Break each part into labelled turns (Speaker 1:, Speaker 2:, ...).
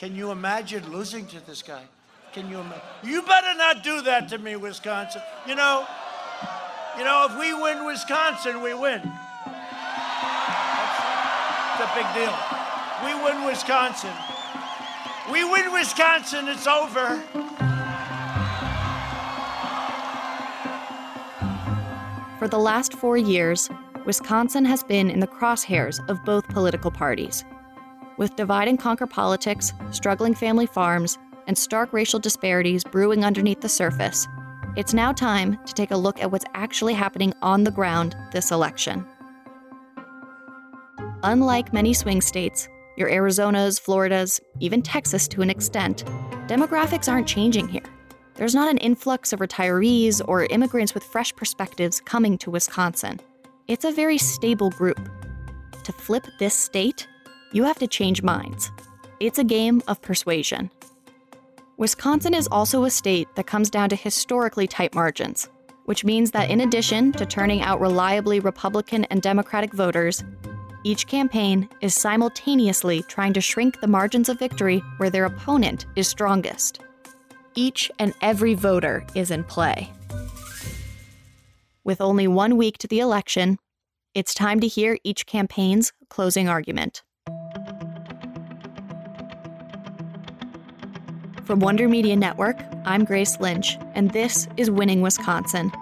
Speaker 1: Can you imagine losing to this guy? Can you imagine? You better not do that to me, Wisconsin. You know, you know, if we win Wisconsin, we win. It's a big deal. We win Wisconsin. We win Wisconsin, it's over.
Speaker 2: For the last four years, Wisconsin has been in the crosshairs of both political parties. With divide and conquer politics, struggling family farms, and stark racial disparities brewing underneath the surface, it's now time to take a look at what's actually happening on the ground this election. Unlike many swing states, your Arizonas, Floridas, even Texas to an extent, demographics aren't changing here. There's not an influx of retirees or immigrants with fresh perspectives coming to Wisconsin. It's a very stable group. To flip this state, you have to change minds. It's a game of persuasion. Wisconsin is also a state that comes down to historically tight margins, which means that in addition to turning out reliably Republican and Democratic voters, each campaign is simultaneously trying to shrink the margins of victory where their opponent is strongest each and every voter is in play. With only one week to the election, it's time to hear each campaign's closing argument. From Wonder Media Network, I'm Grace Lynch, and this is Winning Wisconsin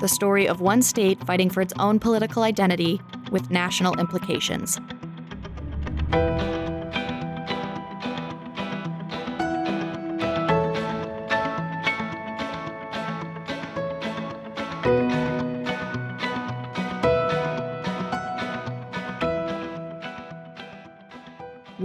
Speaker 2: the story of one state fighting for its own political identity with national implications.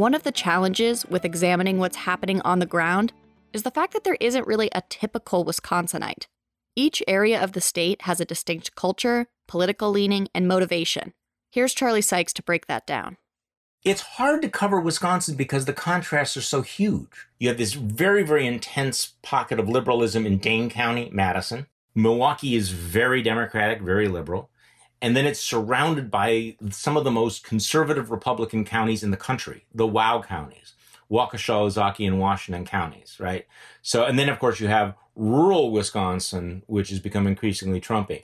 Speaker 2: One of the challenges with examining what's happening on the ground is the fact that there isn't really a typical Wisconsinite. Each area of the state has a distinct culture, political leaning, and motivation. Here's Charlie Sykes to break that down.
Speaker 3: It's hard to cover Wisconsin because the contrasts are so huge. You have this very, very intense pocket of liberalism in Dane County, Madison. Milwaukee is very Democratic, very liberal and then it's surrounded by some of the most conservative Republican counties in the country, the WOW counties, Waukesha, Ozaukee, and Washington counties, right? So, and then of course you have rural Wisconsin, which has become increasingly Trumpy.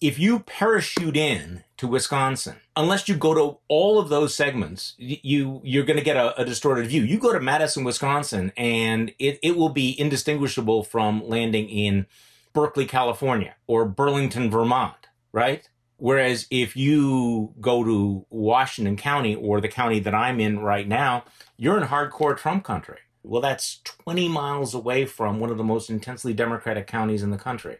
Speaker 3: If you parachute in to Wisconsin, unless you go to all of those segments, you you're going to get a, a, distorted view. You go to Madison, Wisconsin, and it, it will be indistinguishable from landing in Berkeley, California, or Burlington, Vermont, right? Whereas if you go to Washington County or the county that I'm in right now, you're in hardcore Trump country. Well, that's 20 miles away from one of the most intensely Democratic counties in the country.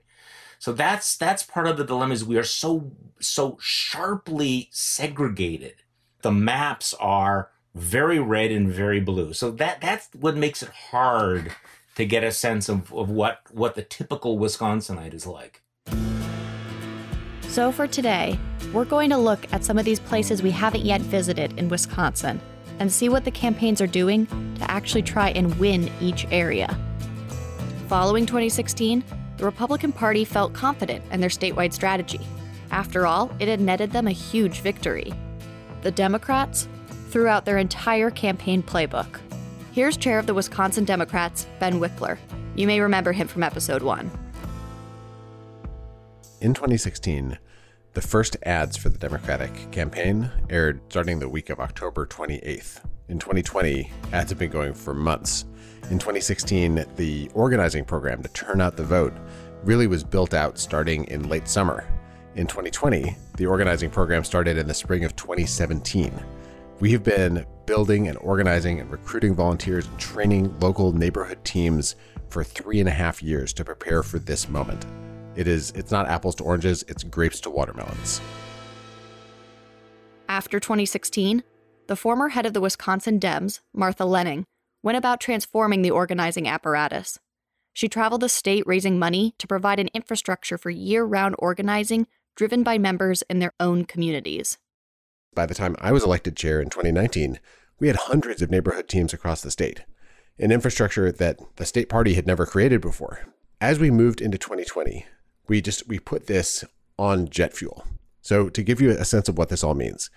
Speaker 3: So that's that's part of the dilemma is we are so so sharply segregated. The maps are very red and very blue. So that that's what makes it hard to get a sense of, of what what the typical Wisconsinite is like.
Speaker 2: So, for today, we're going to look at some of these places we haven't yet visited in Wisconsin and see what the campaigns are doing to actually try and win each area. Following 2016, the Republican Party felt confident in their statewide strategy. After all, it had netted them a huge victory. The Democrats threw out their entire campaign playbook. Here's chair of the Wisconsin Democrats, Ben Wikler. You may remember him from episode one.
Speaker 4: In 2016, the first ads for the Democratic campaign aired starting the week of October 28th. In 2020, ads have been going for months. In 2016, the organizing program to turn out the vote really was built out starting in late summer. In 2020, the organizing program started in the spring of 2017. We have been building and organizing and recruiting volunteers and training local neighborhood teams for three and a half years to prepare for this moment. It is it's not apples to oranges, it's grapes to watermelons.
Speaker 2: After 2016, the former head of the Wisconsin Dems, Martha Laning, went about transforming the organizing apparatus. She traveled the state raising money to provide an infrastructure for year round organizing driven by members in their own communities.
Speaker 4: By the time I was elected chair in 2019, we had hundreds of neighborhood teams across the state, an infrastructure that the state party had never created before. As we moved into 2020, we just we put this on jet fuel. So to give you a sense of what this all means,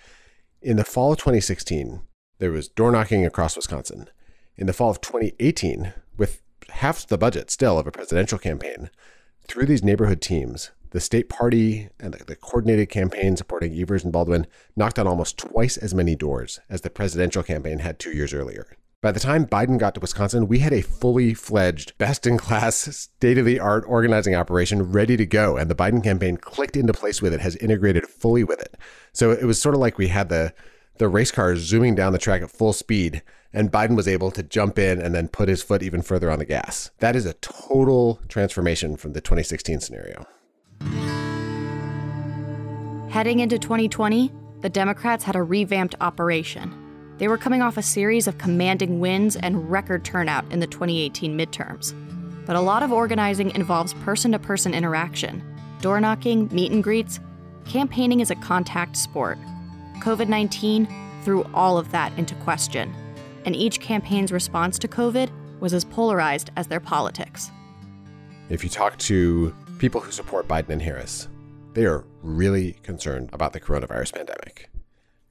Speaker 4: in the fall of 2016, there was door knocking across Wisconsin, In the fall of 2018, with half the budget still of a presidential campaign, through these neighborhood teams, the state party and the coordinated campaign supporting Evers and Baldwin knocked on almost twice as many doors as the presidential campaign had two years earlier. By the time Biden got to Wisconsin, we had a fully fledged, best in class, state of the art organizing operation ready to go. And the Biden campaign clicked into place with it, has integrated fully with it. So it was sort of like we had the, the race cars zooming down the track at full speed, and Biden was able to jump in and then put his foot even further on the gas. That is a total transformation from the 2016 scenario.
Speaker 2: Heading into 2020, the Democrats had a revamped operation. They were coming off a series of commanding wins and record turnout in the 2018 midterms. But a lot of organizing involves person to person interaction door knocking, meet and greets. Campaigning is a contact sport. COVID 19 threw all of that into question, and each campaign's response to COVID was as polarized as their politics.
Speaker 4: If you talk to people who support Biden and Harris, they are really concerned about the coronavirus pandemic.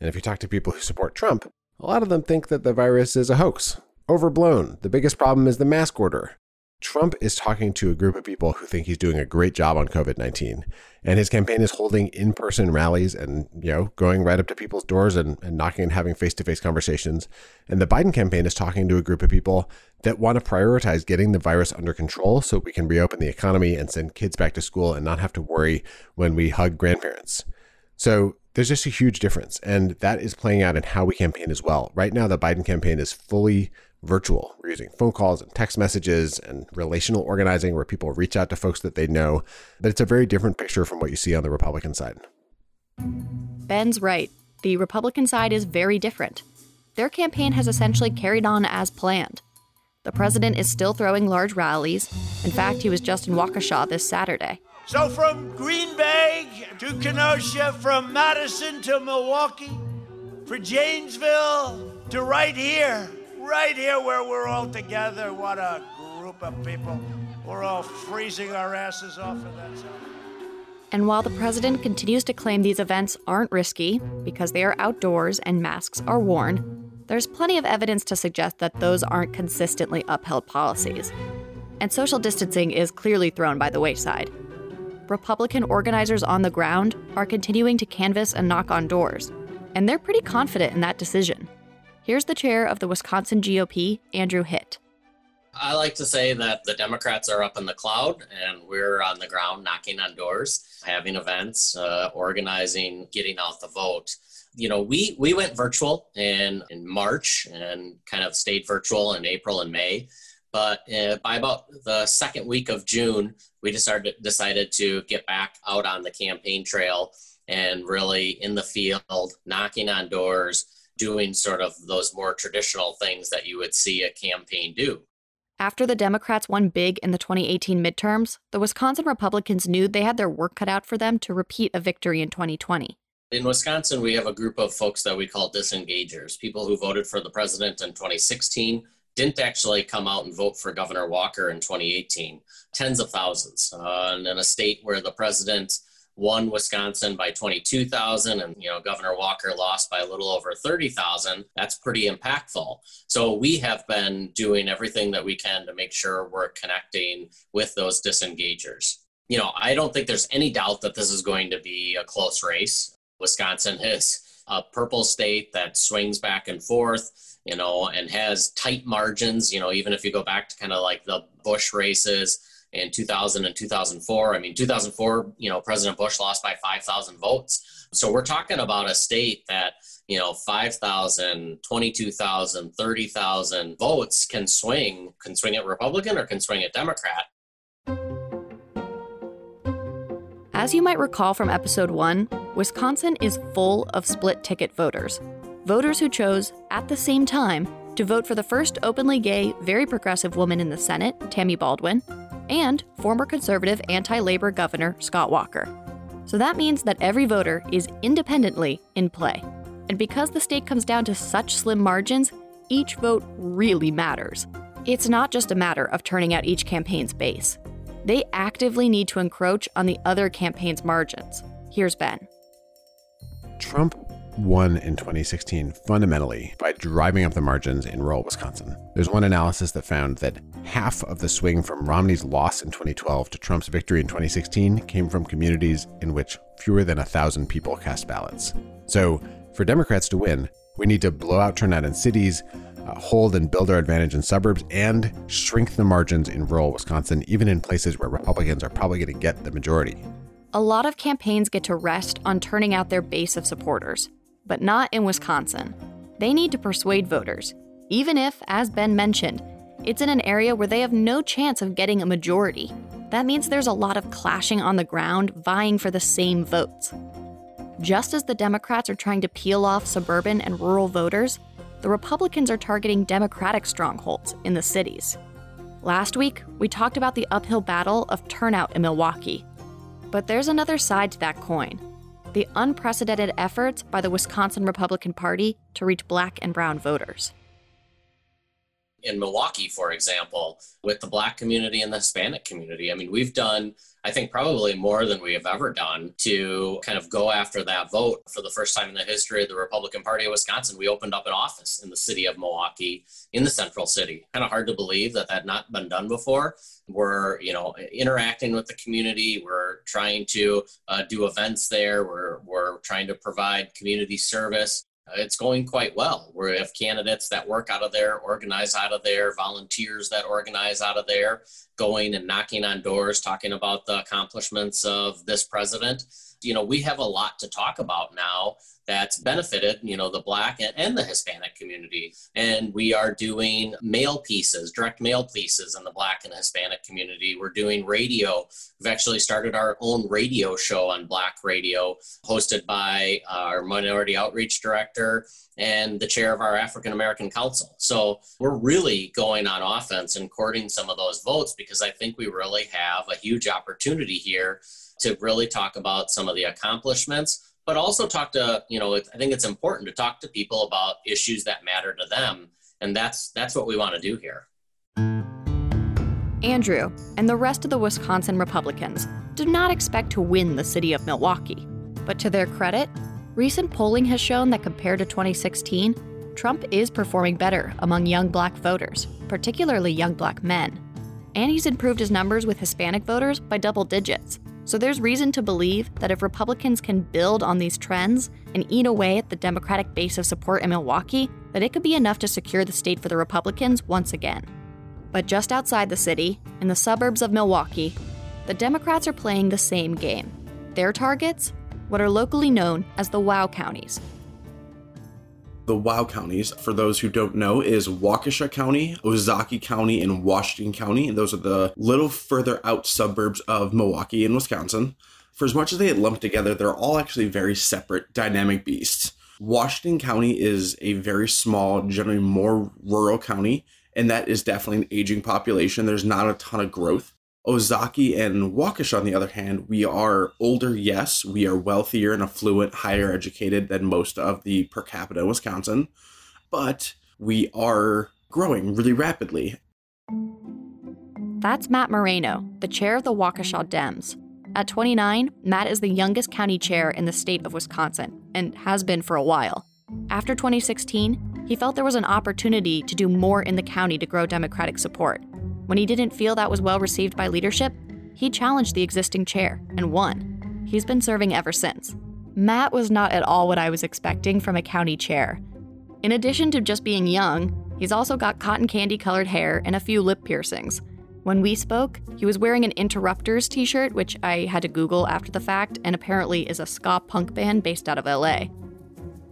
Speaker 4: And if you talk to people who support Trump, a lot of them think that the virus is a hoax, overblown. The biggest problem is the mask order. Trump is talking to a group of people who think he's doing a great job on COVID 19. And his campaign is holding in person rallies and, you know, going right up to people's doors and, and knocking and having face to face conversations. And the Biden campaign is talking to a group of people that want to prioritize getting the virus under control so we can reopen the economy and send kids back to school and not have to worry when we hug grandparents. So there's just a huge difference. And that is playing out in how we campaign as well. Right now, the Biden campaign is fully virtual. We're using phone calls and text messages and relational organizing where people reach out to folks that they know. But it's a very different picture from what you see on the Republican side.
Speaker 2: Ben's right. The Republican side is very different. Their campaign has essentially carried on as planned. The president is still throwing large rallies. In fact, he was just in Waukesha this Saturday.
Speaker 1: So from Green Bay to Kenosha, from Madison to Milwaukee, for Janesville to right here, right here where we're all together. What a group of people. We're all freezing our asses off of that side.
Speaker 2: And while the president continues to claim these events aren't risky because they are outdoors and masks are worn, there's plenty of evidence to suggest that those aren't consistently upheld policies. And social distancing is clearly thrown by the wayside. Republican organizers on the ground are continuing to canvass and knock on doors, and they're pretty confident in that decision. Here's the chair of the Wisconsin GOP, Andrew Hitt.
Speaker 5: I like to say that the Democrats are up in the cloud and we're on the ground knocking on doors, having events, uh, organizing, getting out the vote. You know, we, we went virtual in, in March and kind of stayed virtual in April and May. But uh, by about the second week of June, we just started, decided to get back out on the campaign trail and really in the field, knocking on doors, doing sort of those more traditional things that you would see a campaign do.
Speaker 2: After the Democrats won big in the 2018 midterms, the Wisconsin Republicans knew they had their work cut out for them to repeat a victory in 2020.
Speaker 5: In Wisconsin, we have a group of folks that we call disengagers, people who voted for the president in 2016 didn't actually come out and vote for Governor Walker in 2018. Tens of thousands. Uh, and in a state where the president won Wisconsin by 22,000 and you know Governor Walker lost by a little over 30,000 that's pretty impactful so we have been doing everything that we can to make sure we're connecting with those disengagers you know I don't think there's any doubt that this is going to be a close race Wisconsin is a purple state that swings back and forth you know, and has tight margins, you know, even if you go back to kind of like the Bush races in 2000 and 2004. I mean, 2004, you know, President Bush lost by 5,000 votes. So we're talking about a state that, you know, 5,000, 22,000, 30,000 votes can swing, can swing at Republican or can swing at Democrat.
Speaker 2: As you might recall from episode one, Wisconsin is full of split ticket voters voters who chose, at the same time, to vote for the first openly gay, very progressive woman in the Senate, Tammy Baldwin, and former conservative anti labor governor Scott Walker. So that means that every voter is independently in play. And because the state comes down to such slim margins, each vote really matters. It's not just a matter of turning out each campaign's base. They actively need to encroach on the other campaign's margins. Here's Ben.
Speaker 4: Trump won in 2016 fundamentally by driving up the margins in rural Wisconsin. There's one analysis that found that half of the swing from Romney's loss in 2012 to Trump's victory in 2016 came from communities in which fewer than a thousand people cast ballots. So, for Democrats to win, we need to blow out turnout in cities, uh, hold and build our advantage in suburbs, and shrink the margins in rural Wisconsin, even in places where Republicans are probably going to get the majority.
Speaker 2: A lot of campaigns get to rest on turning out their base of supporters, but not in Wisconsin. They need to persuade voters, even if, as Ben mentioned, it's in an area where they have no chance of getting a majority. That means there's a lot of clashing on the ground vying for the same votes. Just as the Democrats are trying to peel off suburban and rural voters, the Republicans are targeting Democratic strongholds in the cities. Last week, we talked about the uphill battle of turnout in Milwaukee. But there's another side to that coin the unprecedented efforts by the Wisconsin Republican Party to reach black and brown voters
Speaker 5: in Milwaukee, for example, with the Black community and the Hispanic community. I mean, we've done, I think, probably more than we have ever done to kind of go after that vote. For the first time in the history of the Republican Party of Wisconsin, we opened up an office in the city of Milwaukee, in the central city. Kind of hard to believe that that had not been done before. We're, you know, interacting with the community. We're trying to uh, do events there. We're, we're trying to provide community service it's going quite well. We have candidates that work out of there, organize out of there, volunteers that organize out of there, going and knocking on doors, talking about the accomplishments of this president. You know, we have a lot to talk about now that's benefited, you know, the Black and, and, the Hispanic community. And we are doing mail pieces, direct mail pieces in the Black and Hispanic community. We're doing radio. We've actually started our own radio show on Black Radio, hosted by our Minority Outreach Director and the chair of our African American Council. So we're really going on offense and courting some of those votes because I think we really have a huge opportunity here to really talk about some of the accomplishments but also talk to you know i think it's important to talk to people about issues that matter to them and that's that's what we want to do here.
Speaker 2: Andrew and the rest of the wisconsin republicans do not expect to win the city of milwaukee but to their credit recent polling has shown that compared to 2016 trump is performing better among young black voters particularly young black men. And he's improved his numbers with hispanic voters by double digits so there's reason to believe that if Republicans can build on these trends and eat away at the Democratic base of support in Milwaukee, that it could be enough to secure the state for the Republicans once again. But just outside the city, in the suburbs of Milwaukee, the Democrats are playing the same game. Their targets? What are locally known as the WOW counties,
Speaker 6: the WOW counties, for those who don't know, is Waukesha County, Ozaukee County, and Washington County. And those are the little further out suburbs of Milwaukee in Wisconsin. For as much as they get lumped together, they're all actually very separate, dynamic beasts. Washington County is a very small, generally more rural county, and that is definitely an aging population. There's not a ton of growth. Ozaukee and Waukesha, on the other hand, we are older, yes. We are wealthier and affluent, higher educated than most of the per capita in Wisconsin, but we are growing really rapidly.
Speaker 2: That's Matt Mareno, the chair of the Waukesha Dems. At 29, Matt is the youngest county chair in the state of Wisconsin and has been for a while. After 2016, he felt there was an opportunity to do more in the county to grow Democratic support. When he didn't feel that was well received by leadership, he challenged the existing chair and won. He's been serving ever since. Matt was not at all what I was expecting from a county chair. In addition to just being young, he's also got cotton candy colored hair and a few lip piercings. When we spoke, he was wearing an Interrupters t shirt, which I had to Google after the fact, and apparently is a ska punk band based out of LA.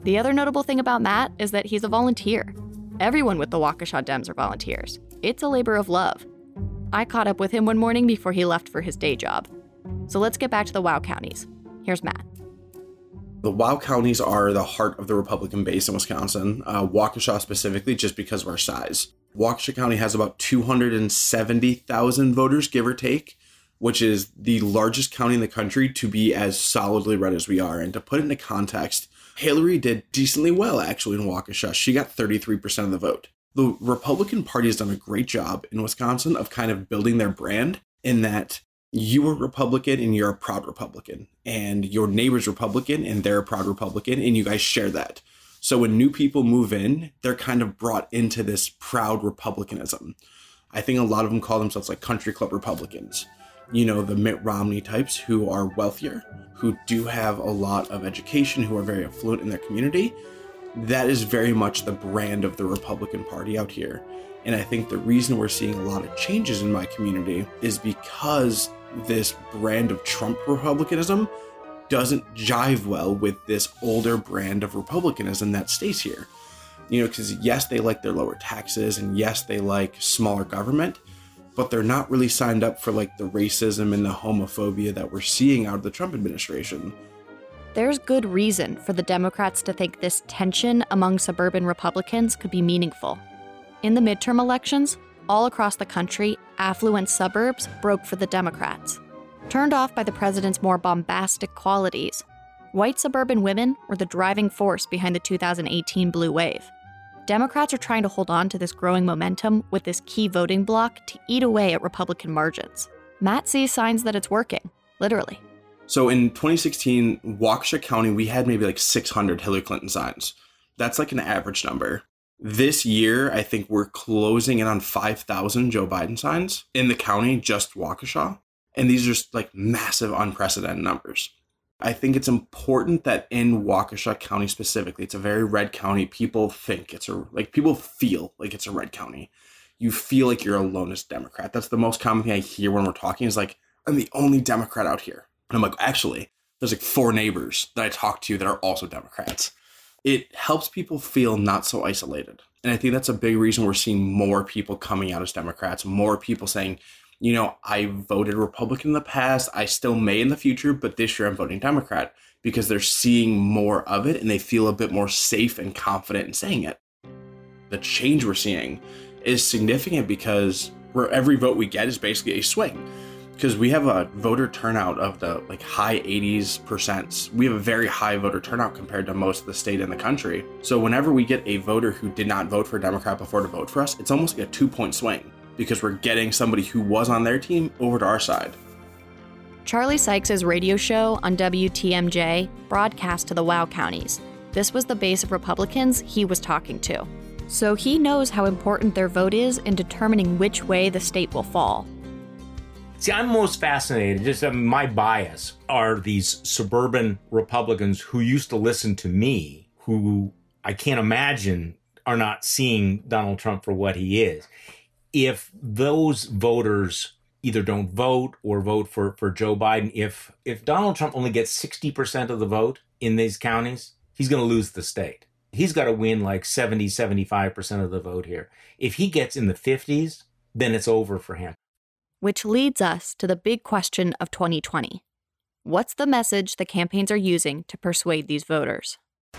Speaker 2: The other notable thing about Matt is that he's a volunteer. Everyone with the Waukesha Dems are volunteers. It's a labor of love. I caught up with him one morning before he left for his day job. So let's get back to the WOW counties. Here's Matt.
Speaker 6: The WOW counties are the heart of the Republican base in Wisconsin, uh, Waukesha specifically, just because of our size. Waukesha County has about 270,000 voters, give or take, which is the largest county in the country to be as solidly red as we are. And to put it into context, Hillary did decently well actually in Waukesha. She got 33% of the vote the Republican Party has done a great job in Wisconsin of kind of building their brand in that you are Republican and you're a proud Republican, and your neighbor's Republican and they're a proud Republican, and you guys share that. So when new people move in, they're kind of brought into this proud Republicanism. I think a lot of them call themselves like country club Republicans. You know, the Mitt Romney types who are wealthier, who do have a lot of education, who are very affluent in their community. That is very much the brand of the Republican Party out here. And I think the reason we're seeing a lot of changes in my community is because this brand of Trump Republicanism doesn't jive well with this older brand of republicanism that stays here. You know, because yes, they like their lower taxes and yes, they like smaller government, but they're not really signed up for like the racism and the homophobia that we're seeing out of the Trump administration.
Speaker 2: There's good reason for the Democrats to think this tension among suburban Republicans could be meaningful. In the midterm elections, all across the country, affluent suburbs broke for the Democrats. Turned off by the president's more bombastic qualities, white suburban women were the driving force behind the 2018 blue wave. Democrats are trying to hold on to this growing momentum with this key voting bloc to eat away at Republican margins. Matt sees signs that it's working, literally.
Speaker 6: So in 2016, Waukesha County, we had maybe like 600 Hillary Clinton signs. That's like an average number. This year, I think we're closing in on 5,000 Joe Biden signs in the county, just Waukesha. And these are just like massive, unprecedented numbers. I think it's important that in Waukesha County specifically, it's a very red county. People think it's a, like, people feel like it's a red county. You feel like you're a a Democrat. That's the most common thing I hear when we're talking is like, I'm the only Democrat out here. And I'm like, actually, there's like four neighbors that I talk to that are also Democrats. It helps people feel not so isolated. And I think that's a big reason we're seeing more people coming out as Democrats, more people saying, you know, I voted Republican in the past. I still may in the future, but this year I'm voting Democrat because they're seeing more of it and they feel a bit more safe and confident in saying it. The change we're seeing is significant because where every vote we get is basically a swing. Because we have a voter turnout of the like high 80s percent. We have a very high voter turnout compared to most of the state in the country. So whenever we get a voter who did not vote for a Democrat before to vote for us, it's almost like a two point swing because we're getting somebody who was on their team over to our side.
Speaker 2: Charlie Sykes' radio show on WTMJ broadcast to the WOW counties. This was the base of Republicans he was talking to. So he knows how important their vote is in determining which way the state will fall.
Speaker 3: See, I'm most fascinated, just uh, my bias are these suburban Republicans who used to listen to me, who I can't imagine are not seeing Donald Trump for what he is if those voters either don't vote or vote for, for Joe Biden, if if Donald Trump only gets 60% of the vote in these counties, he's going to lose the state. He's got to win like 70, 75% of the vote here. If he gets in the 50s, then it's over for him.
Speaker 2: Which leads us to the big question of 2020. What's the message the campaigns are using to persuade these voters?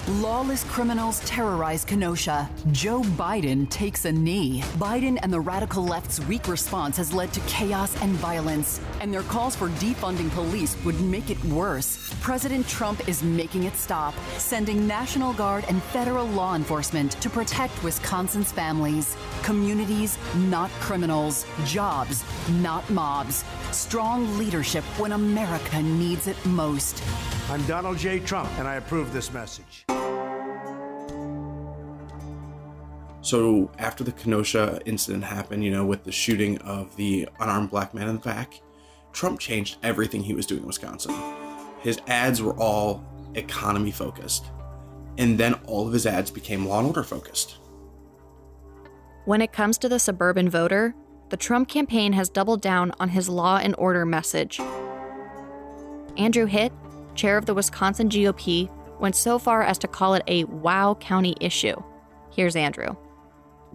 Speaker 7: Lawless criminals terrorize Kenosha. Joe Biden takes a knee. Biden and the radical left's weak response has led to chaos and violence, and their calls for defunding police would make it worse. President Trump is making it stop, sending National Guard and federal law enforcement to protect Wisconsin's families. Communities, not criminals. Jobs, not mobs. Strong leadership when America needs it most.
Speaker 1: I'm Donald J. Trump, and I approve this message.
Speaker 6: So after the Kenosha incident happened, you know, with the shooting of the unarmed black man in the back, Trump changed everything he was doing in Wisconsin. His ads were all economy focused. And then all of his ads became law and order focused.
Speaker 2: When it comes to the suburban voter, the Trump campaign has doubled down on his law and order message. Andrew Hitt, chair of the Wisconsin GOP, went so far as to call it a wow county issue. Here's Andrew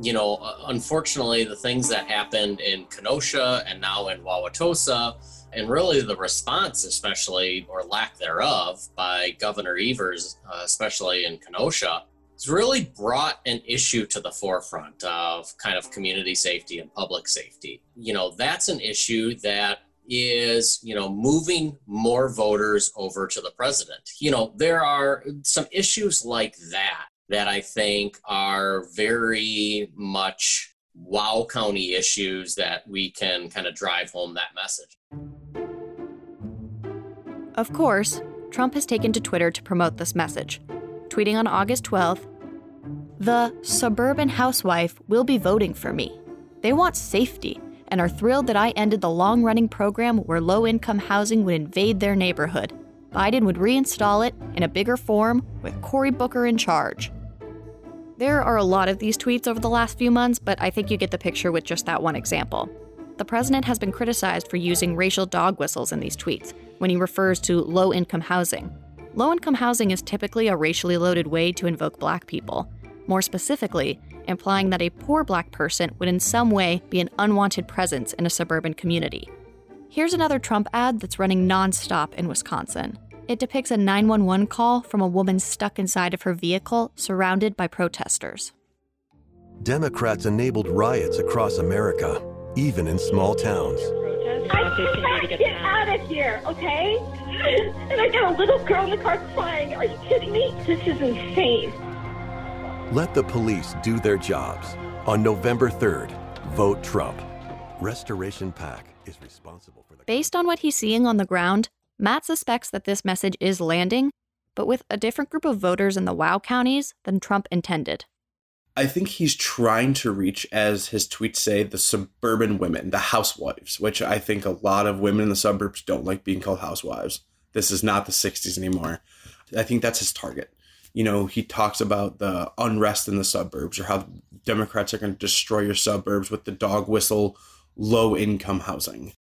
Speaker 5: you know, uh, unfortunately, the things that happened in Kenosha and now in Wauwatosa, and really the response, especially or lack thereof, by Governor Evers, uh, especially in Kenosha, has really brought an issue to the forefront of kind of community safety and public safety. You know, that's an issue that is you know moving more voters over to the president you know there are some issues like that that I think are very much wow county issues that we can kind of drive home that message.
Speaker 2: Of course, Trump has taken to Twitter to promote this message, tweeting on August 12th The suburban housewife will be voting for me. They want safety and are thrilled that I ended the long running program where low income housing would invade their neighborhood. Biden would reinstall it in a bigger form with Cory Booker in charge. There are a lot of these tweets over the last few months, but I think you get the picture with just that one example. The president has been criticized for using racial dog whistles in these tweets when he refers to low income housing. Low income housing is typically a racially loaded way to invoke black people. More specifically, implying that a poor black person would in some way be an unwanted presence in a suburban community. Here's another Trump ad that's running nonstop in Wisconsin. It depicts a 911 call from a woman stuck inside of her vehicle, surrounded by protesters.
Speaker 8: Democrats enabled riots across America, even in small towns.
Speaker 9: I can't get out of here, okay? And I got a little girl in the car crying. Are you kidding me? This is insane.
Speaker 8: Let the police do their jobs. On November 3rd, vote Trump. Restoration PAC is responsible for the.
Speaker 2: Based on what he's seeing on the ground, Matt suspects that this message is landing, but with a different group of voters in the WOW counties than Trump intended.
Speaker 6: I think he's trying to reach, as his tweets say, the suburban women, the housewives, which I think a lot of women in the suburbs don't like being called housewives. This is not the 60s anymore. I think that's his target you know, he talks about the unrest in the suburbs or how Democrats are going to destroy your suburbs with the dog whistle, low income housing.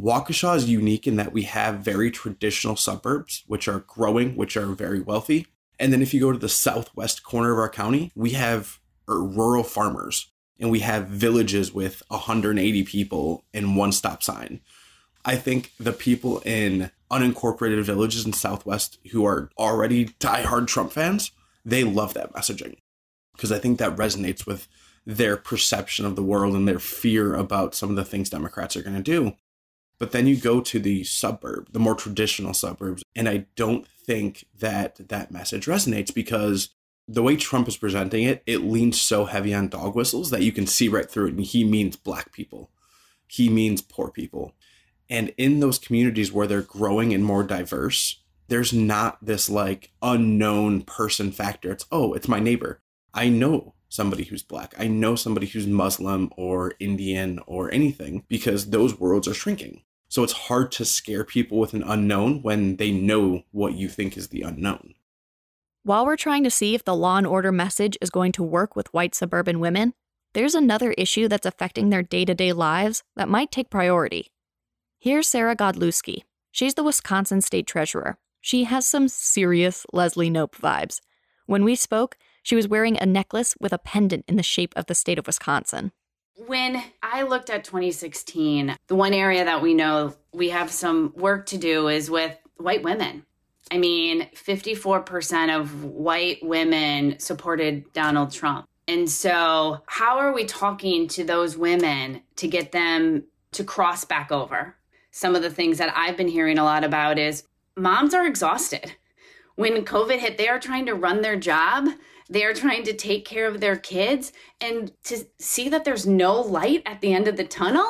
Speaker 6: Waukesha is unique in that we have very traditional suburbs, which are growing, which are very wealthy. And then if you go to the southwest corner of our county, we have rural farmers and we have villages with 180 people and one stop sign. I think the people in unincorporated villages in Southwest who are already diehard Trump fans, they love that messaging because I think that resonates with their perception of the world and their fear about some of the things Democrats are going to do. But then you go to the suburb, the more traditional suburbs, and I don't think that that message resonates because the way Trump is presenting it, it leans so heavy on dog whistles that you can see right through it. And he means black people, he means poor people. And in those communities where they're growing and more diverse, there's not this like unknown person factor. It's, oh, it's my neighbor. I know somebody who's black. I know somebody who's Muslim or Indian or anything because those worlds are shrinking. So it's hard to scare people with an unknown when they know what you think is the unknown.
Speaker 2: While we're trying to see if the law and order message is going to work with white suburban women, there's another issue that's affecting their day to day lives that might take priority Here's Sarah Godlewski. She's the Wisconsin state treasurer. She has some serious Leslie Knope vibes. When we spoke, she was wearing a necklace with a pendant in the shape of the state of Wisconsin.
Speaker 10: When I looked at 2016, the one area that we know we have some work to do is with white women. I mean, 54% of white women supported Donald Trump. And so, how are we talking to those women to get them to cross back over? some of the things that I've been hearing a lot about is moms are exhausted. When COVID hit, they are trying to run their job. They are trying to take care of their kids and to see that there's no light at the end of the tunnel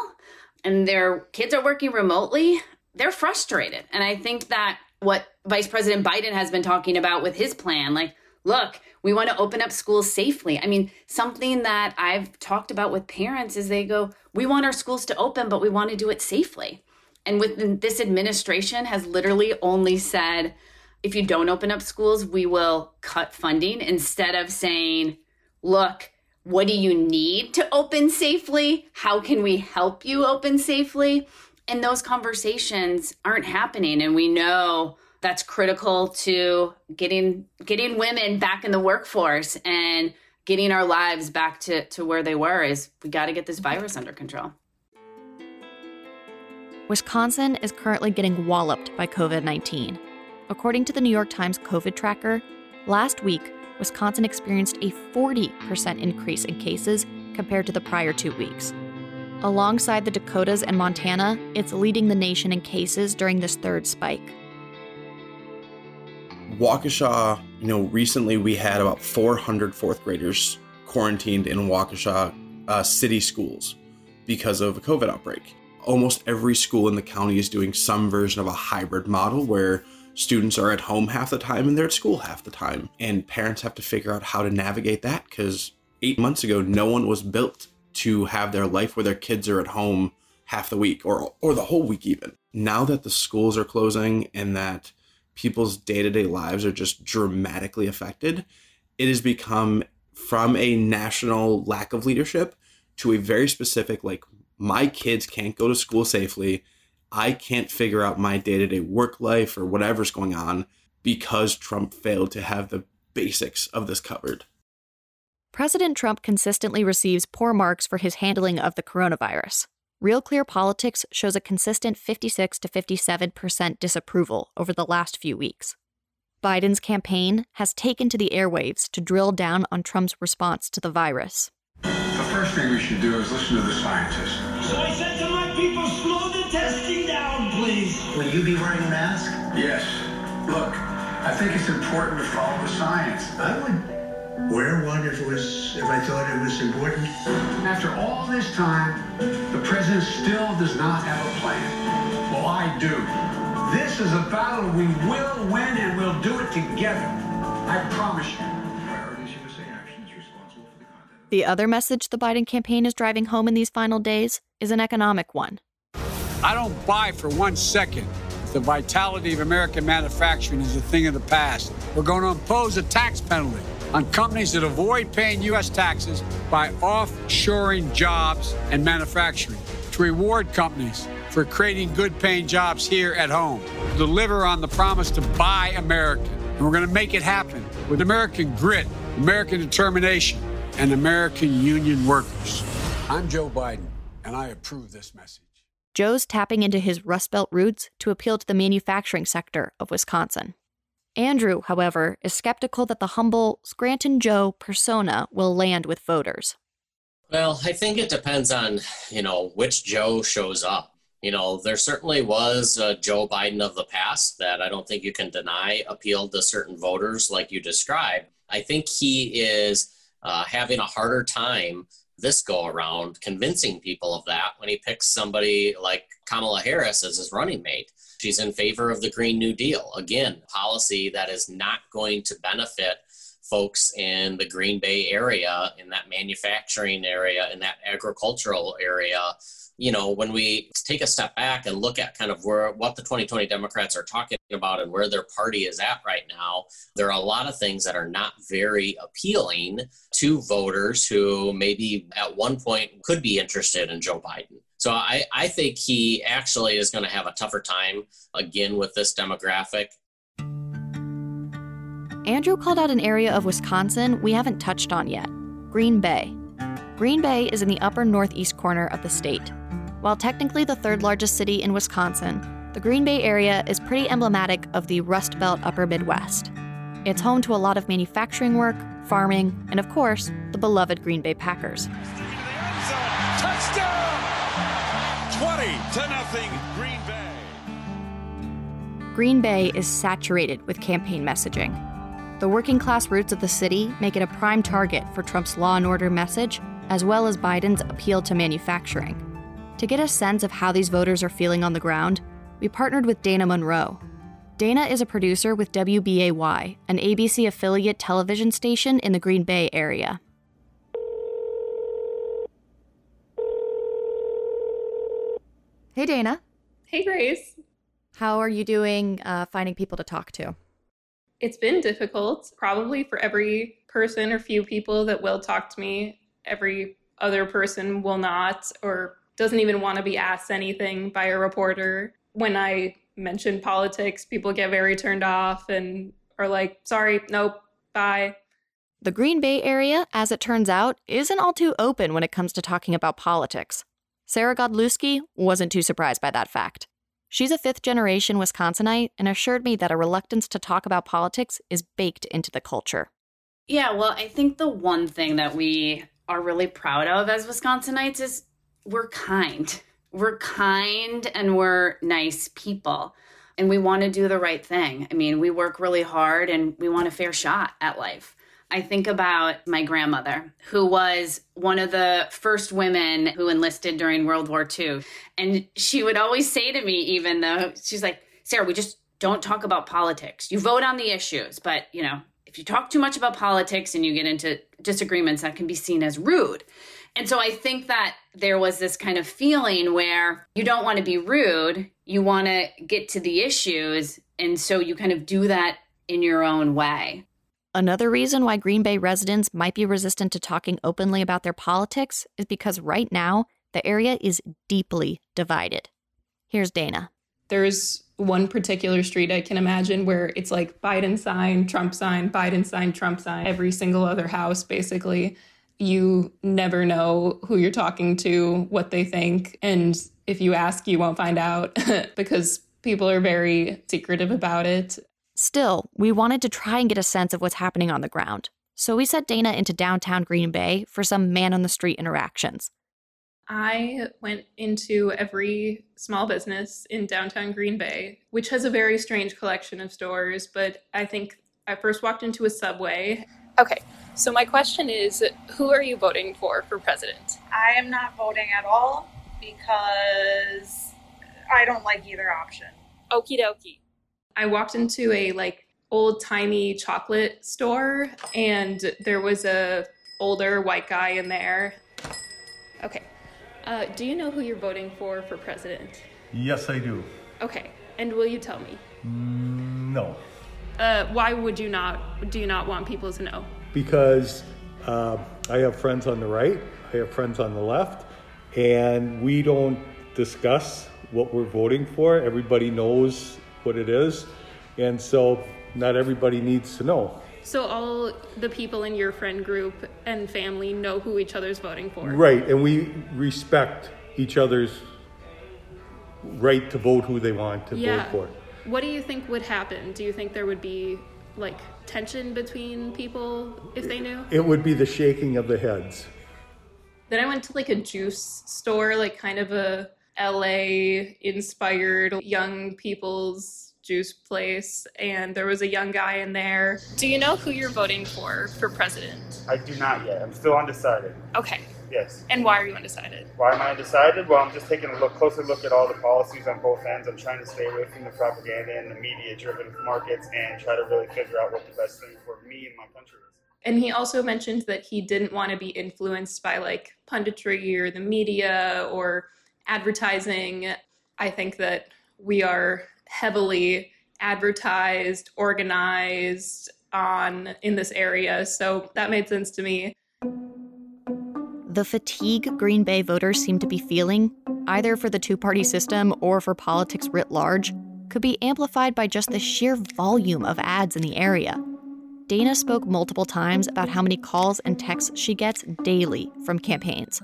Speaker 10: and their kids are working remotely, they're frustrated. And I think that what Vice President Biden has been talking about with his plan, like, look, we want to open up schools safely. I mean, something that I've talked about with parents is they go, we want our schools to open, but we want to do it safely. And with this administration has literally only said, if you don't open up schools, we will cut funding instead of saying, look, what do you need to open safely? How can we help you open safely? And those conversations aren't happening. And we know that's critical to getting getting women back in the workforce and getting our lives back to, to where they were is we got to get this virus under control.
Speaker 2: Wisconsin is currently getting walloped by COVID 19. According to the New York Times COVID tracker, last week, Wisconsin experienced a 40% increase in cases compared to the prior two weeks. Alongside the Dakotas and Montana, it's leading the nation in cases during this third spike.
Speaker 6: Waukesha, you know, recently we had about 400 fourth graders quarantined in Waukesha uh, city schools because of a COVID outbreak almost every school in the county is doing some version of a hybrid model where students are at home half the time and they're at school half the time. And parents have to figure out how to navigate that because eight months ago, no one was built to have their life where their kids are at home half the week or, or the whole week, even. Now that the schools are closing and that people's day to day lives are just dramatically affected, it has become from a national lack of leadership to a very specific, like, my kids can't go to school safely I can't figure out my day to day work life or whatever's going on because Trump failed to have the basics of this covered.
Speaker 2: President Trump consistently receives poor marks for his handling of the coronavirus. Real Clear Politics shows a consistent 56 to 57% disapproval over the last few weeks. Biden's campaign has taken to the airwaves to drill down on Trump's response to the virus.
Speaker 11: The first thing we should do is listen to the scientists.
Speaker 12: So I said to my people, slow the testing down, please.
Speaker 13: Will you be wearing a mask?
Speaker 11: Yes. Look, I think it's important to follow the science.
Speaker 13: I would wear one if it was if I thought it was important.
Speaker 11: After all this time, the president still does not have a plan. Well, I do. This is a battle we will win and we'll do it together. I promise you.
Speaker 2: The other message the Biden campaign is driving home in these final days is an economic one.
Speaker 14: I don't buy for one second that the vitality of American manufacturing is a thing of the past. We're going to impose a tax penalty on companies that avoid paying U.S. taxes by offshoring jobs and manufacturing to reward companies for creating good paying jobs here at home, deliver on the promise to buy American. And we're going to make it happen with American grit, American determination, and American union workers. I'm Joe Biden, and I approve this message.
Speaker 2: Joe's tapping into his Rust Belt roots to appeal to the manufacturing sector of Wisconsin. Andrew, however, is skeptical that the humble Scranton Joe persona will land with voters.
Speaker 5: Well, I think it depends on, you know, which Joe shows up. You know, there certainly was a Joe Biden of the past that I don't think you can deny appealed to certain voters like you described. I think he is uh, having a harder time this go around convincing people of that when he picks somebody like Kamala Harris as his running mate. She's in favor of the Green New Deal. Again, policy that is not going to benefit folks in the Green Bay area, in that manufacturing area, in that agricultural area you know, when we take a step back and look at kind of where what the 2020 Democrats are talking about and where their party is at right now, there are a lot of things that are not very appealing to voters who maybe at one point could be interested in Joe Biden. So I, I think he actually is going to have a tougher time again with this demographic.
Speaker 2: Andrew called out an area of Wisconsin we haven't touched on yet Green Bay. Green Bay is in the upper northeast corner of the state. While technically the third largest city in Wisconsin, the Green Bay area is pretty emblematic of the Rust Belt upper Midwest. It's home to a lot of manufacturing work, farming, and of course, the beloved Green Bay Packers.
Speaker 15: Touchdown! 20 to nothing, Green Bay.
Speaker 2: Green Bay is saturated with campaign messaging. The working class roots of the city make it a prime target for Trump's law and order message, as well as Biden's appeal to manufacturing. To get a sense of how these voters are feeling on the ground, we partnered with Dana Monroe. Dana is a producer with WBAY, an ABC affiliate television station in the Green Bay area. Hey, Dana.
Speaker 16: Hey, Grace.
Speaker 2: How are you doing uh, finding people to talk to?
Speaker 16: It's been difficult, probably for every person or few people that will talk to me. Every other person will not, or doesn't even want to be asked anything by a reporter. When I mention politics, people get very turned off and are like, sorry, nope, bye.
Speaker 2: The Green Bay area, as it turns out, isn't all too open when it comes to talking about politics. Sarah Godlewski wasn't too surprised by that fact. She's a fifth generation Wisconsinite and assured me that a reluctance to talk about politics is baked into the culture.
Speaker 10: Yeah, well, I think the one thing that we are really proud of as Wisconsinites is we're kind. We're kind and we're nice people. And we want to do the right thing. I mean, we work really hard and we want a fair shot at life. I think about my grandmother, who was one of the first women who enlisted during World War II. And she would always say to me, even though she's like, Sarah, we just don't talk about politics. You vote on the issues, but you know, if you talk too much about politics and you get into disagreements, that can be seen as rude. And so I think that there was this kind of feeling where you don't want to be rude, you want to get to the issues. And so you kind of do that in your own way.
Speaker 2: Another reason why Green Bay residents might be resistant to talking openly about their politics is because right now, the area is deeply divided. Here's Dana.
Speaker 16: There's one particular street I can imagine where it's like Biden sign, Trump sign, Biden sign, Trump sign, every single other house, basically you never know who you're talking to, what they think. And if you ask, you won't find out because people are very secretive about it.
Speaker 2: Still, we wanted to try and get a sense of what's happening on the ground. So we sent Dana into downtown Green Bay for some man on the street interactions.
Speaker 16: I went into every small business in downtown Green Bay, which has a very strange collection of stores, but I think I first walked into a subway.
Speaker 17: Okay, so my question is, who are you voting for for president?
Speaker 18: I am not voting at all because I don't like either option.
Speaker 17: Okie dokie.
Speaker 16: I walked into a like old timey chocolate store and there was a older white guy in there. Okay. Uh, do you know who you're voting for for president?
Speaker 19: Yes, I do.
Speaker 16: Okay. And will you tell me?
Speaker 19: Mm, no.
Speaker 16: Uh, why would you not? Do you not want people to know?
Speaker 19: because uh, I have friends on the right, I have friends on the left, and we don't discuss what we're voting for. Everybody knows what it is, and so not everybody needs to know.
Speaker 16: So all the people in your friend group and family know who each other's voting for.
Speaker 19: Right, and we respect each other's right to vote who they want to
Speaker 16: yeah.
Speaker 19: vote for.
Speaker 16: What do you think would happen? Do you think there would be like tension between people if they knew?
Speaker 19: It would be the shaking of the heads.
Speaker 16: Then I went to like a juice store, like kind of a LA inspired young people's juice place, and there was a young guy in there.
Speaker 17: Do you know who you're voting for for president?
Speaker 20: I do not yet. I'm still undecided.
Speaker 17: Okay.
Speaker 20: Yes.
Speaker 17: And why are you undecided?
Speaker 20: Why am I undecided? Well, I'm just taking a look, closer look at all the policies on both ends. I'm trying to stay away from the propaganda and the media-driven markets, and try to really figure out what the best thing for me and my country is.
Speaker 16: And he also mentioned that he didn't want to be influenced by like punditry or the media or advertising. I think that we are heavily advertised, organized on in this area, so that made sense to me.
Speaker 2: The fatigue Green Bay voters seem to be feeling, either for the two party system or for politics writ large, could be amplified by just the sheer volume of ads in the area. Dana spoke multiple times about how many calls and texts she gets daily from campaigns.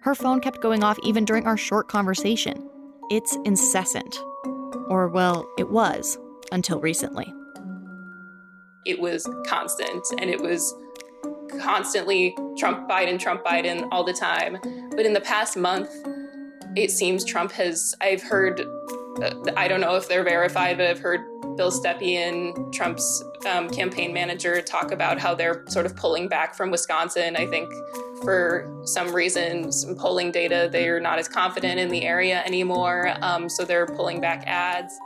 Speaker 2: Her phone kept going off even during our short conversation. It's incessant. Or, well, it was until recently.
Speaker 16: It was constant and it was constantly Trump, Biden, Trump, Biden all the time. But in the past month, it seems Trump has, I've heard, uh, I don't know if they're verified, but I've heard Bill Stepien, Trump's um, campaign manager, talk about how they're sort of pulling back from Wisconsin. I think for some reason, some polling data, they're not as confident in the area anymore. Um, so they're pulling back ads.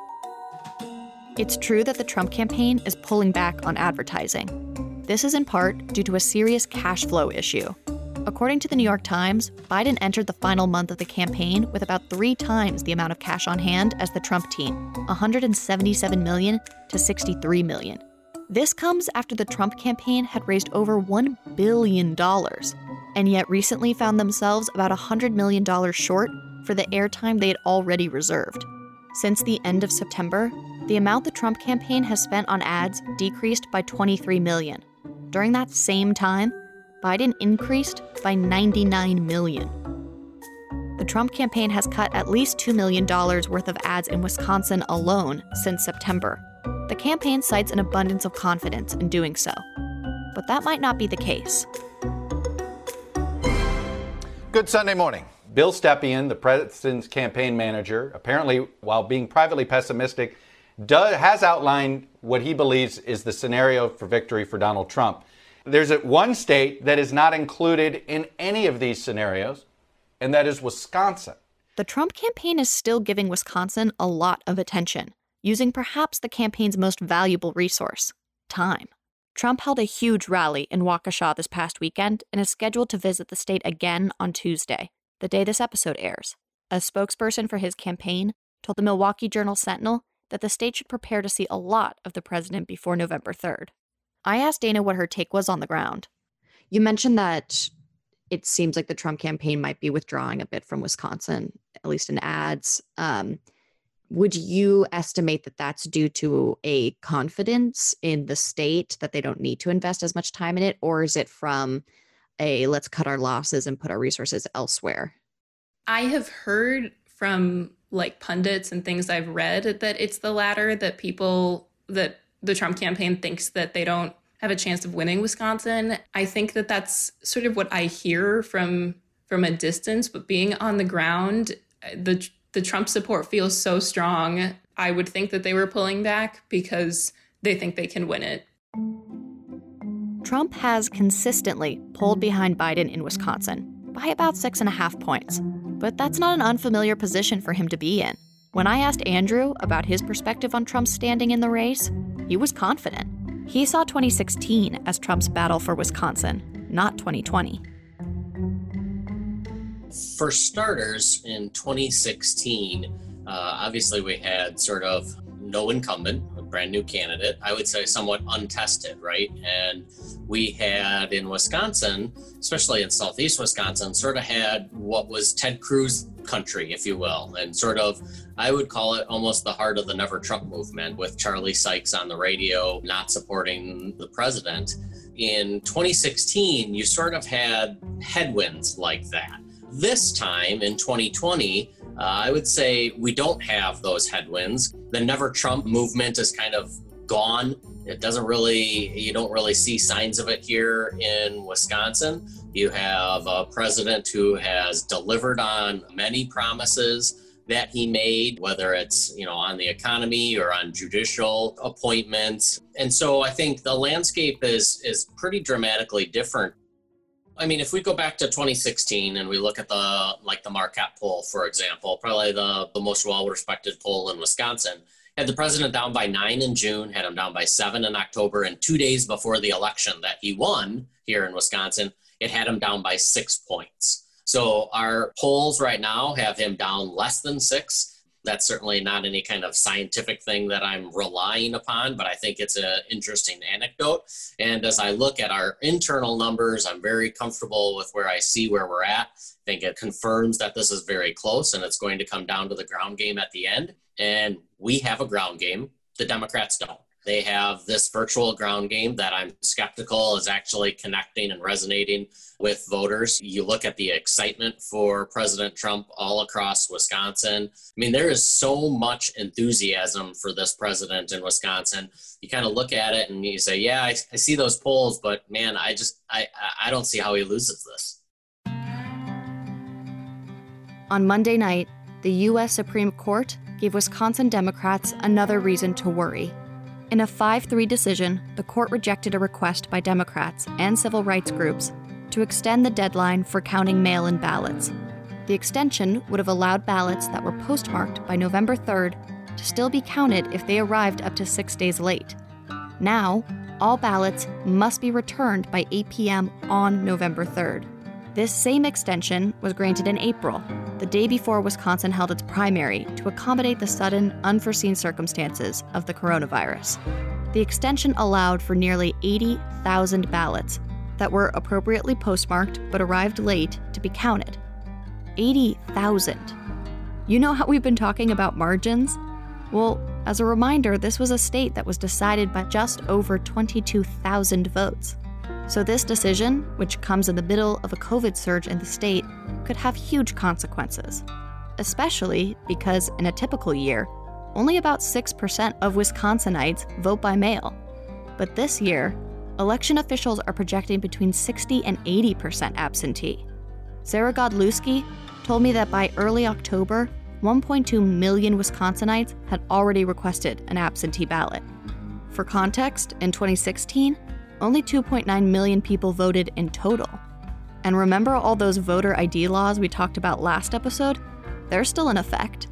Speaker 2: It's true that the Trump campaign is pulling back on advertising. This is in part due to a serious cash flow issue. According to the New York Times, Biden entered the final month of the campaign with about three times the amount of cash on hand as the Trump team 177 million to 63 million. This comes after the Trump campaign had raised over $1 billion, and yet recently found themselves about $100 million short for the airtime they had already reserved. Since the end of September, the amount the Trump campaign has spent on ads decreased by 23 million. During that same time, Biden increased by 99 million. The Trump campaign has cut at least $2 million worth of ads in Wisconsin alone since September. The campaign cites an abundance of confidence in doing so. But that might not be the case.
Speaker 21: Good Sunday morning. Bill Stepien, the president's campaign manager, apparently, while being privately pessimistic, does, has outlined what he believes is the scenario for victory for Donald Trump. There's one state that is not included in any of these scenarios, and that is Wisconsin.
Speaker 2: The Trump campaign is still giving Wisconsin a lot of attention. using perhaps the campaign's most valuable resource time. Trump held a huge rally in Waukesha this past weekend and is scheduled to visit the state again on Tuesday, the day this episode airs. A spokesperson for his campaign told the Milwaukee Journal Sentinel that the state should prepare to see a lot of the president before November 3rd. I asked Dana what her take was on the ground.
Speaker 22: You mentioned that it seems like the Trump campaign might be withdrawing a bit from Wisconsin, at least in ads. Um, would you estimate that that's due to a confidence in the state that they don't need to invest as much time in it, or is it from a let's cut our losses and put our resources elsewhere?
Speaker 16: I have heard from like pundits and things I've read that it's the latter that people that the Trump campaign thinks that they don't have a chance of winning Wisconsin. I think that that's sort of what I hear from from a distance, but being on the ground, the the Trump support feels so strong. I would think that they were pulling back because they think they can win it.
Speaker 2: Trump has consistently polled behind Biden in Wisconsin by about six and a half points. But that's not an unfamiliar position for him to be in. When I asked Andrew about his perspective on Trump's standing in the race, he was confident. He saw 2016 as Trump's battle for Wisconsin, not 2020.
Speaker 5: For starters, in 2016, uh, obviously we had sort of no incumbent, brand new candidate, I would say somewhat untested, right? And we had in Wisconsin, especially in southeast Wisconsin, sort of had what was Ted Cruz country, if you will, and sort of, I would call it almost the heart of the Never Trump movement with Charlie Sykes on the radio not supporting the president. In 2016, you sort of had headwinds like that. This time in 2020, uh, I would say we don't have those headwinds. The Never Trump movement is kind of gone. It doesn't really, you don't really see signs of it here in Wisconsin. You have a president who has delivered on many promises that he made, whether it's you know on the economy or on judicial appointments. And so I think the landscape is is pretty dramatically different I mean, if we go back to 2016 and we look at the like the Marquette poll, for example, probably the, the most well-respected poll in Wisconsin, had the president down by nine in June, had him down by seven in October, and two days before the election that he won here in Wisconsin, it had him down by six points. So our polls right now have him down less than six that's certainly not any kind of scientific thing that I'm relying upon, but I think it's an interesting anecdote. And as I look at our internal numbers, I'm very comfortable with where I see where we're at. I think it confirms that this is very close and it's going to come down to the ground game at the end. And we have a ground game, the Democrats don't. They have this virtual ground game that I'm skeptical is actually connecting and resonating with voters. You look at the excitement for President Trump all across Wisconsin. I mean, there is so much enthusiasm for this president in Wisconsin. You kind of look at it and you say, yeah, I, I see those polls, but man, I just, I, I don't see how he loses this.
Speaker 2: On Monday night, the U.S. Supreme Court gave Wisconsin Democrats another reason to worry in a 5 3 decision, the court rejected a request by Democrats and civil rights groups to extend the deadline for counting mail in ballots. The extension would have allowed ballots that were postmarked by November 3rd to still be counted if they arrived up to six days late. Now, all ballots must be returned by 8 p.m. on November 3rd. This same extension was granted in April, the day before Wisconsin held its primary to accommodate the sudden, unforeseen circumstances of the coronavirus. The extension allowed for nearly 80,000 ballots that were appropriately postmarked but arrived late to be counted. 80,000. You know how we've been talking about margins? Well, as a reminder, this was a state that was decided by just over 22,000 votes. So, this decision, which comes in the middle of a COVID surge in the state, could have huge consequences, especially because in a typical year, only about 6% of Wisconsinites vote by mail. But this year, election officials are projecting between 60 and 80% absentee. Sarah Godlewski told me that by early October, 1.2 million Wisconsinites had already requested an absentee ballot. For context, in 2016, only 2.9 million people voted in total. And remember all those voter ID laws we talked about last episode? They're still in effect.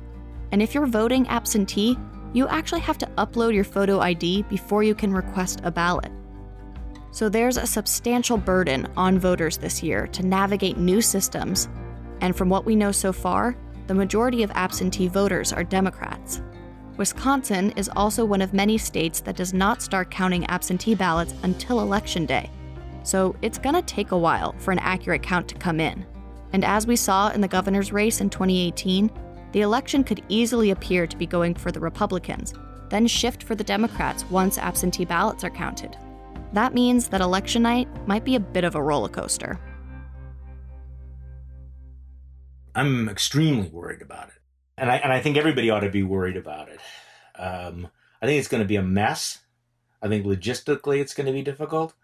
Speaker 2: And if you're voting absentee, you actually have to upload your photo ID before you can request a ballot. So there's a substantial burden on voters this year to navigate new systems, and from what we know so far, the majority of absentee voters are Democrats. Wisconsin is also one of many states that does not start counting absentee ballots until Election Day, so it's gonna take a while for an accurate count to come in. And as we saw in the governor's race in 2018, the election could easily appear to be going for the Republicans, then shift for the Democrats once absentee ballots are counted. That means that election night might be a bit of a roller coaster.
Speaker 3: I'm extremely worried about it. And I, and I think everybody ought to be worried about it. Um, I think it's going to be a mess. I think logistically it's going to be difficult.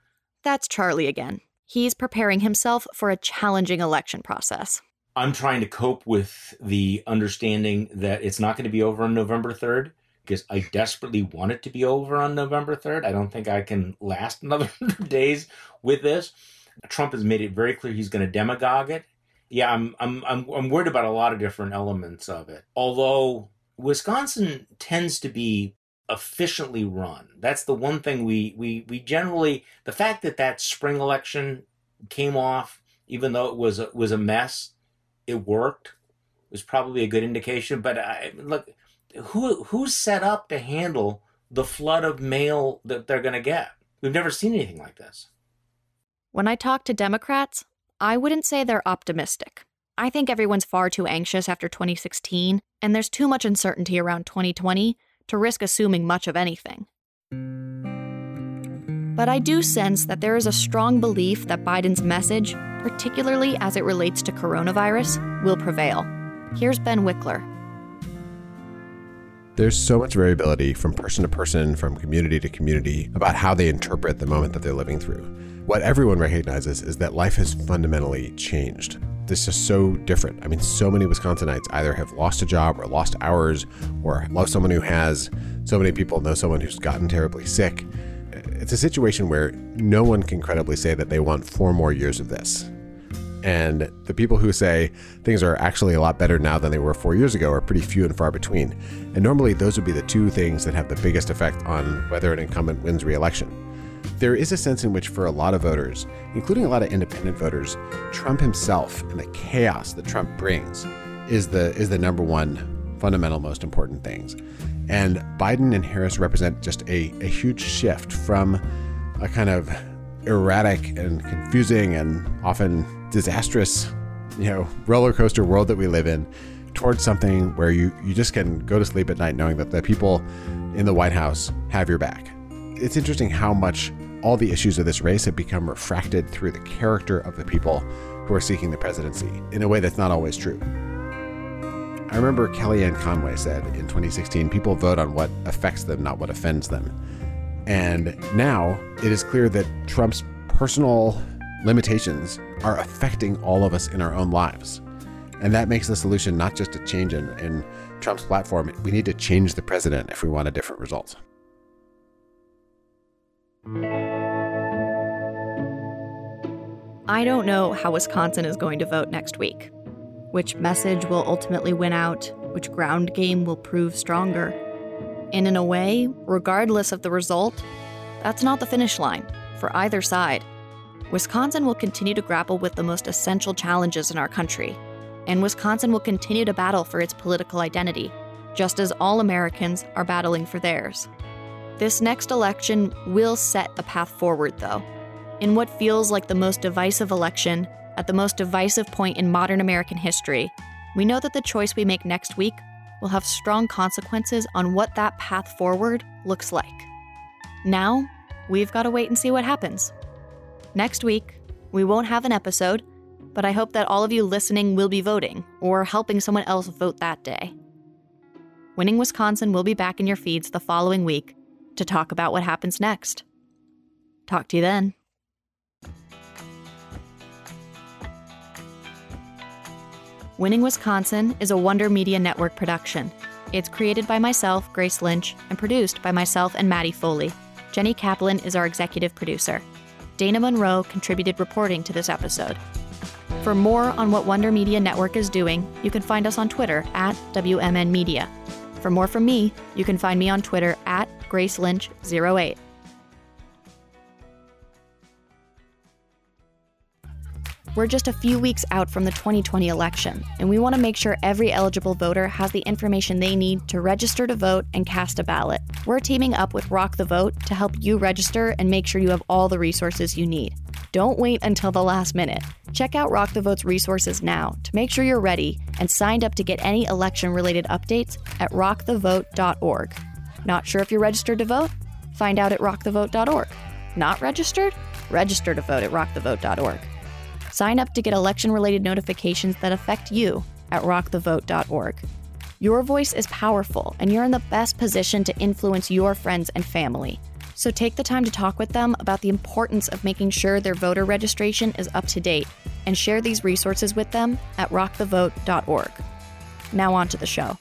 Speaker 2: That's Charlie again. He's preparing himself for a challenging election process.
Speaker 3: I'm trying to cope with the understanding that it's not going to be over on November 3rd because I desperately want it to be over on November 3rd. I don't think I can last another 100 days with this. Trump has made it very clear he's going to demagogue it. Yeah, I'm I'm I'm I'm worried about a lot of different elements of it. Although Wisconsin tends to be efficiently run. That's the one thing we we we generally the fact that that spring election came off even though it was a, was a mess it worked was probably a good indication. But I, look, who who's set up to handle the flood of mail that they're going to get? We've never seen anything like this.
Speaker 2: When I talk to Democrats, I wouldn't say they're optimistic. I think everyone's far too anxious after 2016, and there's too much uncertainty around 2020 to risk assuming much of anything. But I do sense that there is a strong belief that Biden's message, particularly as it relates to coronavirus, will prevail. Here's Ben Wickler.
Speaker 4: There's so much variability from person to person, from community to community, about how they interpret the moment that they're living through. What everyone recognizes is that life has fundamentally changed. This is so different. I mean, so many Wisconsinites either have lost a job or lost hours or love someone who has. So many people know someone who's gotten terribly sick it's a situation where no one can credibly say that they want four more years of this. And the people who say things are actually a lot better now than they were four years ago are pretty few and far between. And normally, those would be the two things that have the biggest effect on whether an incumbent wins re election. There is a sense in which, for a lot of voters, including a lot of independent voters, Trump himself and the chaos that Trump brings is the, is the number one fundamental, most important things. And Biden and Harris represent just a, a huge shift from a kind of erratic and confusing and often disastrous, you know, roller coaster world that we live in towards something where you, you just can go to sleep at night knowing that the people in the White House have your back. It's interesting how much all the issues of this race have become refracted through the character of the people who are seeking the presidency in a way that's not always true. I remember Kellyanne Conway said in 2016 people vote on what affects them, not what offends them. And now it is clear that Trump's personal limitations are affecting all of us in our own lives. And that makes the solution not just a change in, in Trump's platform, we need to change the president if we want a different result.
Speaker 2: I don't know how Wisconsin is going to vote next week which message will ultimately win out, which ground game will prove stronger. And in a way, regardless of the result, that's not the finish line for either side. Wisconsin will continue to grapple with the most essential challenges in our country, and Wisconsin will continue to battle for its political identity, just as all Americans are battling for theirs. This next election will set a path forward, though. In what feels like the most divisive election at the most divisive point in modern American history, we know that the choice we make next week will have strong consequences on what that path forward looks like. Now, we've got to wait and see what happens. Next week, we won't have an episode, but I hope that all of you listening will be voting or helping someone else vote that day. Winning Wisconsin will be back in your feeds the following week to talk about what happens next. Talk to you then. Winning Wisconsin is a Wonder Media Network production. It's created by myself, Grace Lynch, and produced by myself and Maddie Foley. Jenny Kaplan is our executive producer. Dana Monroe contributed reporting to this episode. For more on what Wonder Media Network is doing, you can find us on Twitter at WMN Media. For more from me, you can find me on Twitter at GraceLynch08. We're just a few weeks out from the 2020 election, and we want to make sure every eligible voter has the information they need to register to vote and cast a ballot. We're teaming up with Rock the Vote to help you register and make sure you have all the resources you need. Don't wait until the last minute. Check out Rock the Vote's resources now to make sure you're ready and signed up to get any election related updates at rockthevote.org. Not sure if you're registered to vote? Find out at rockthevote.org. Not registered? Register to vote at rockthevote.org. Sign up to get election related notifications that affect you at rockthevote.org. Your voice is powerful, and you're in the best position to influence your friends and family. So take the time to talk with them about the importance of making sure their voter registration is up to date and share these resources with them at rockthevote.org. Now, on to the show.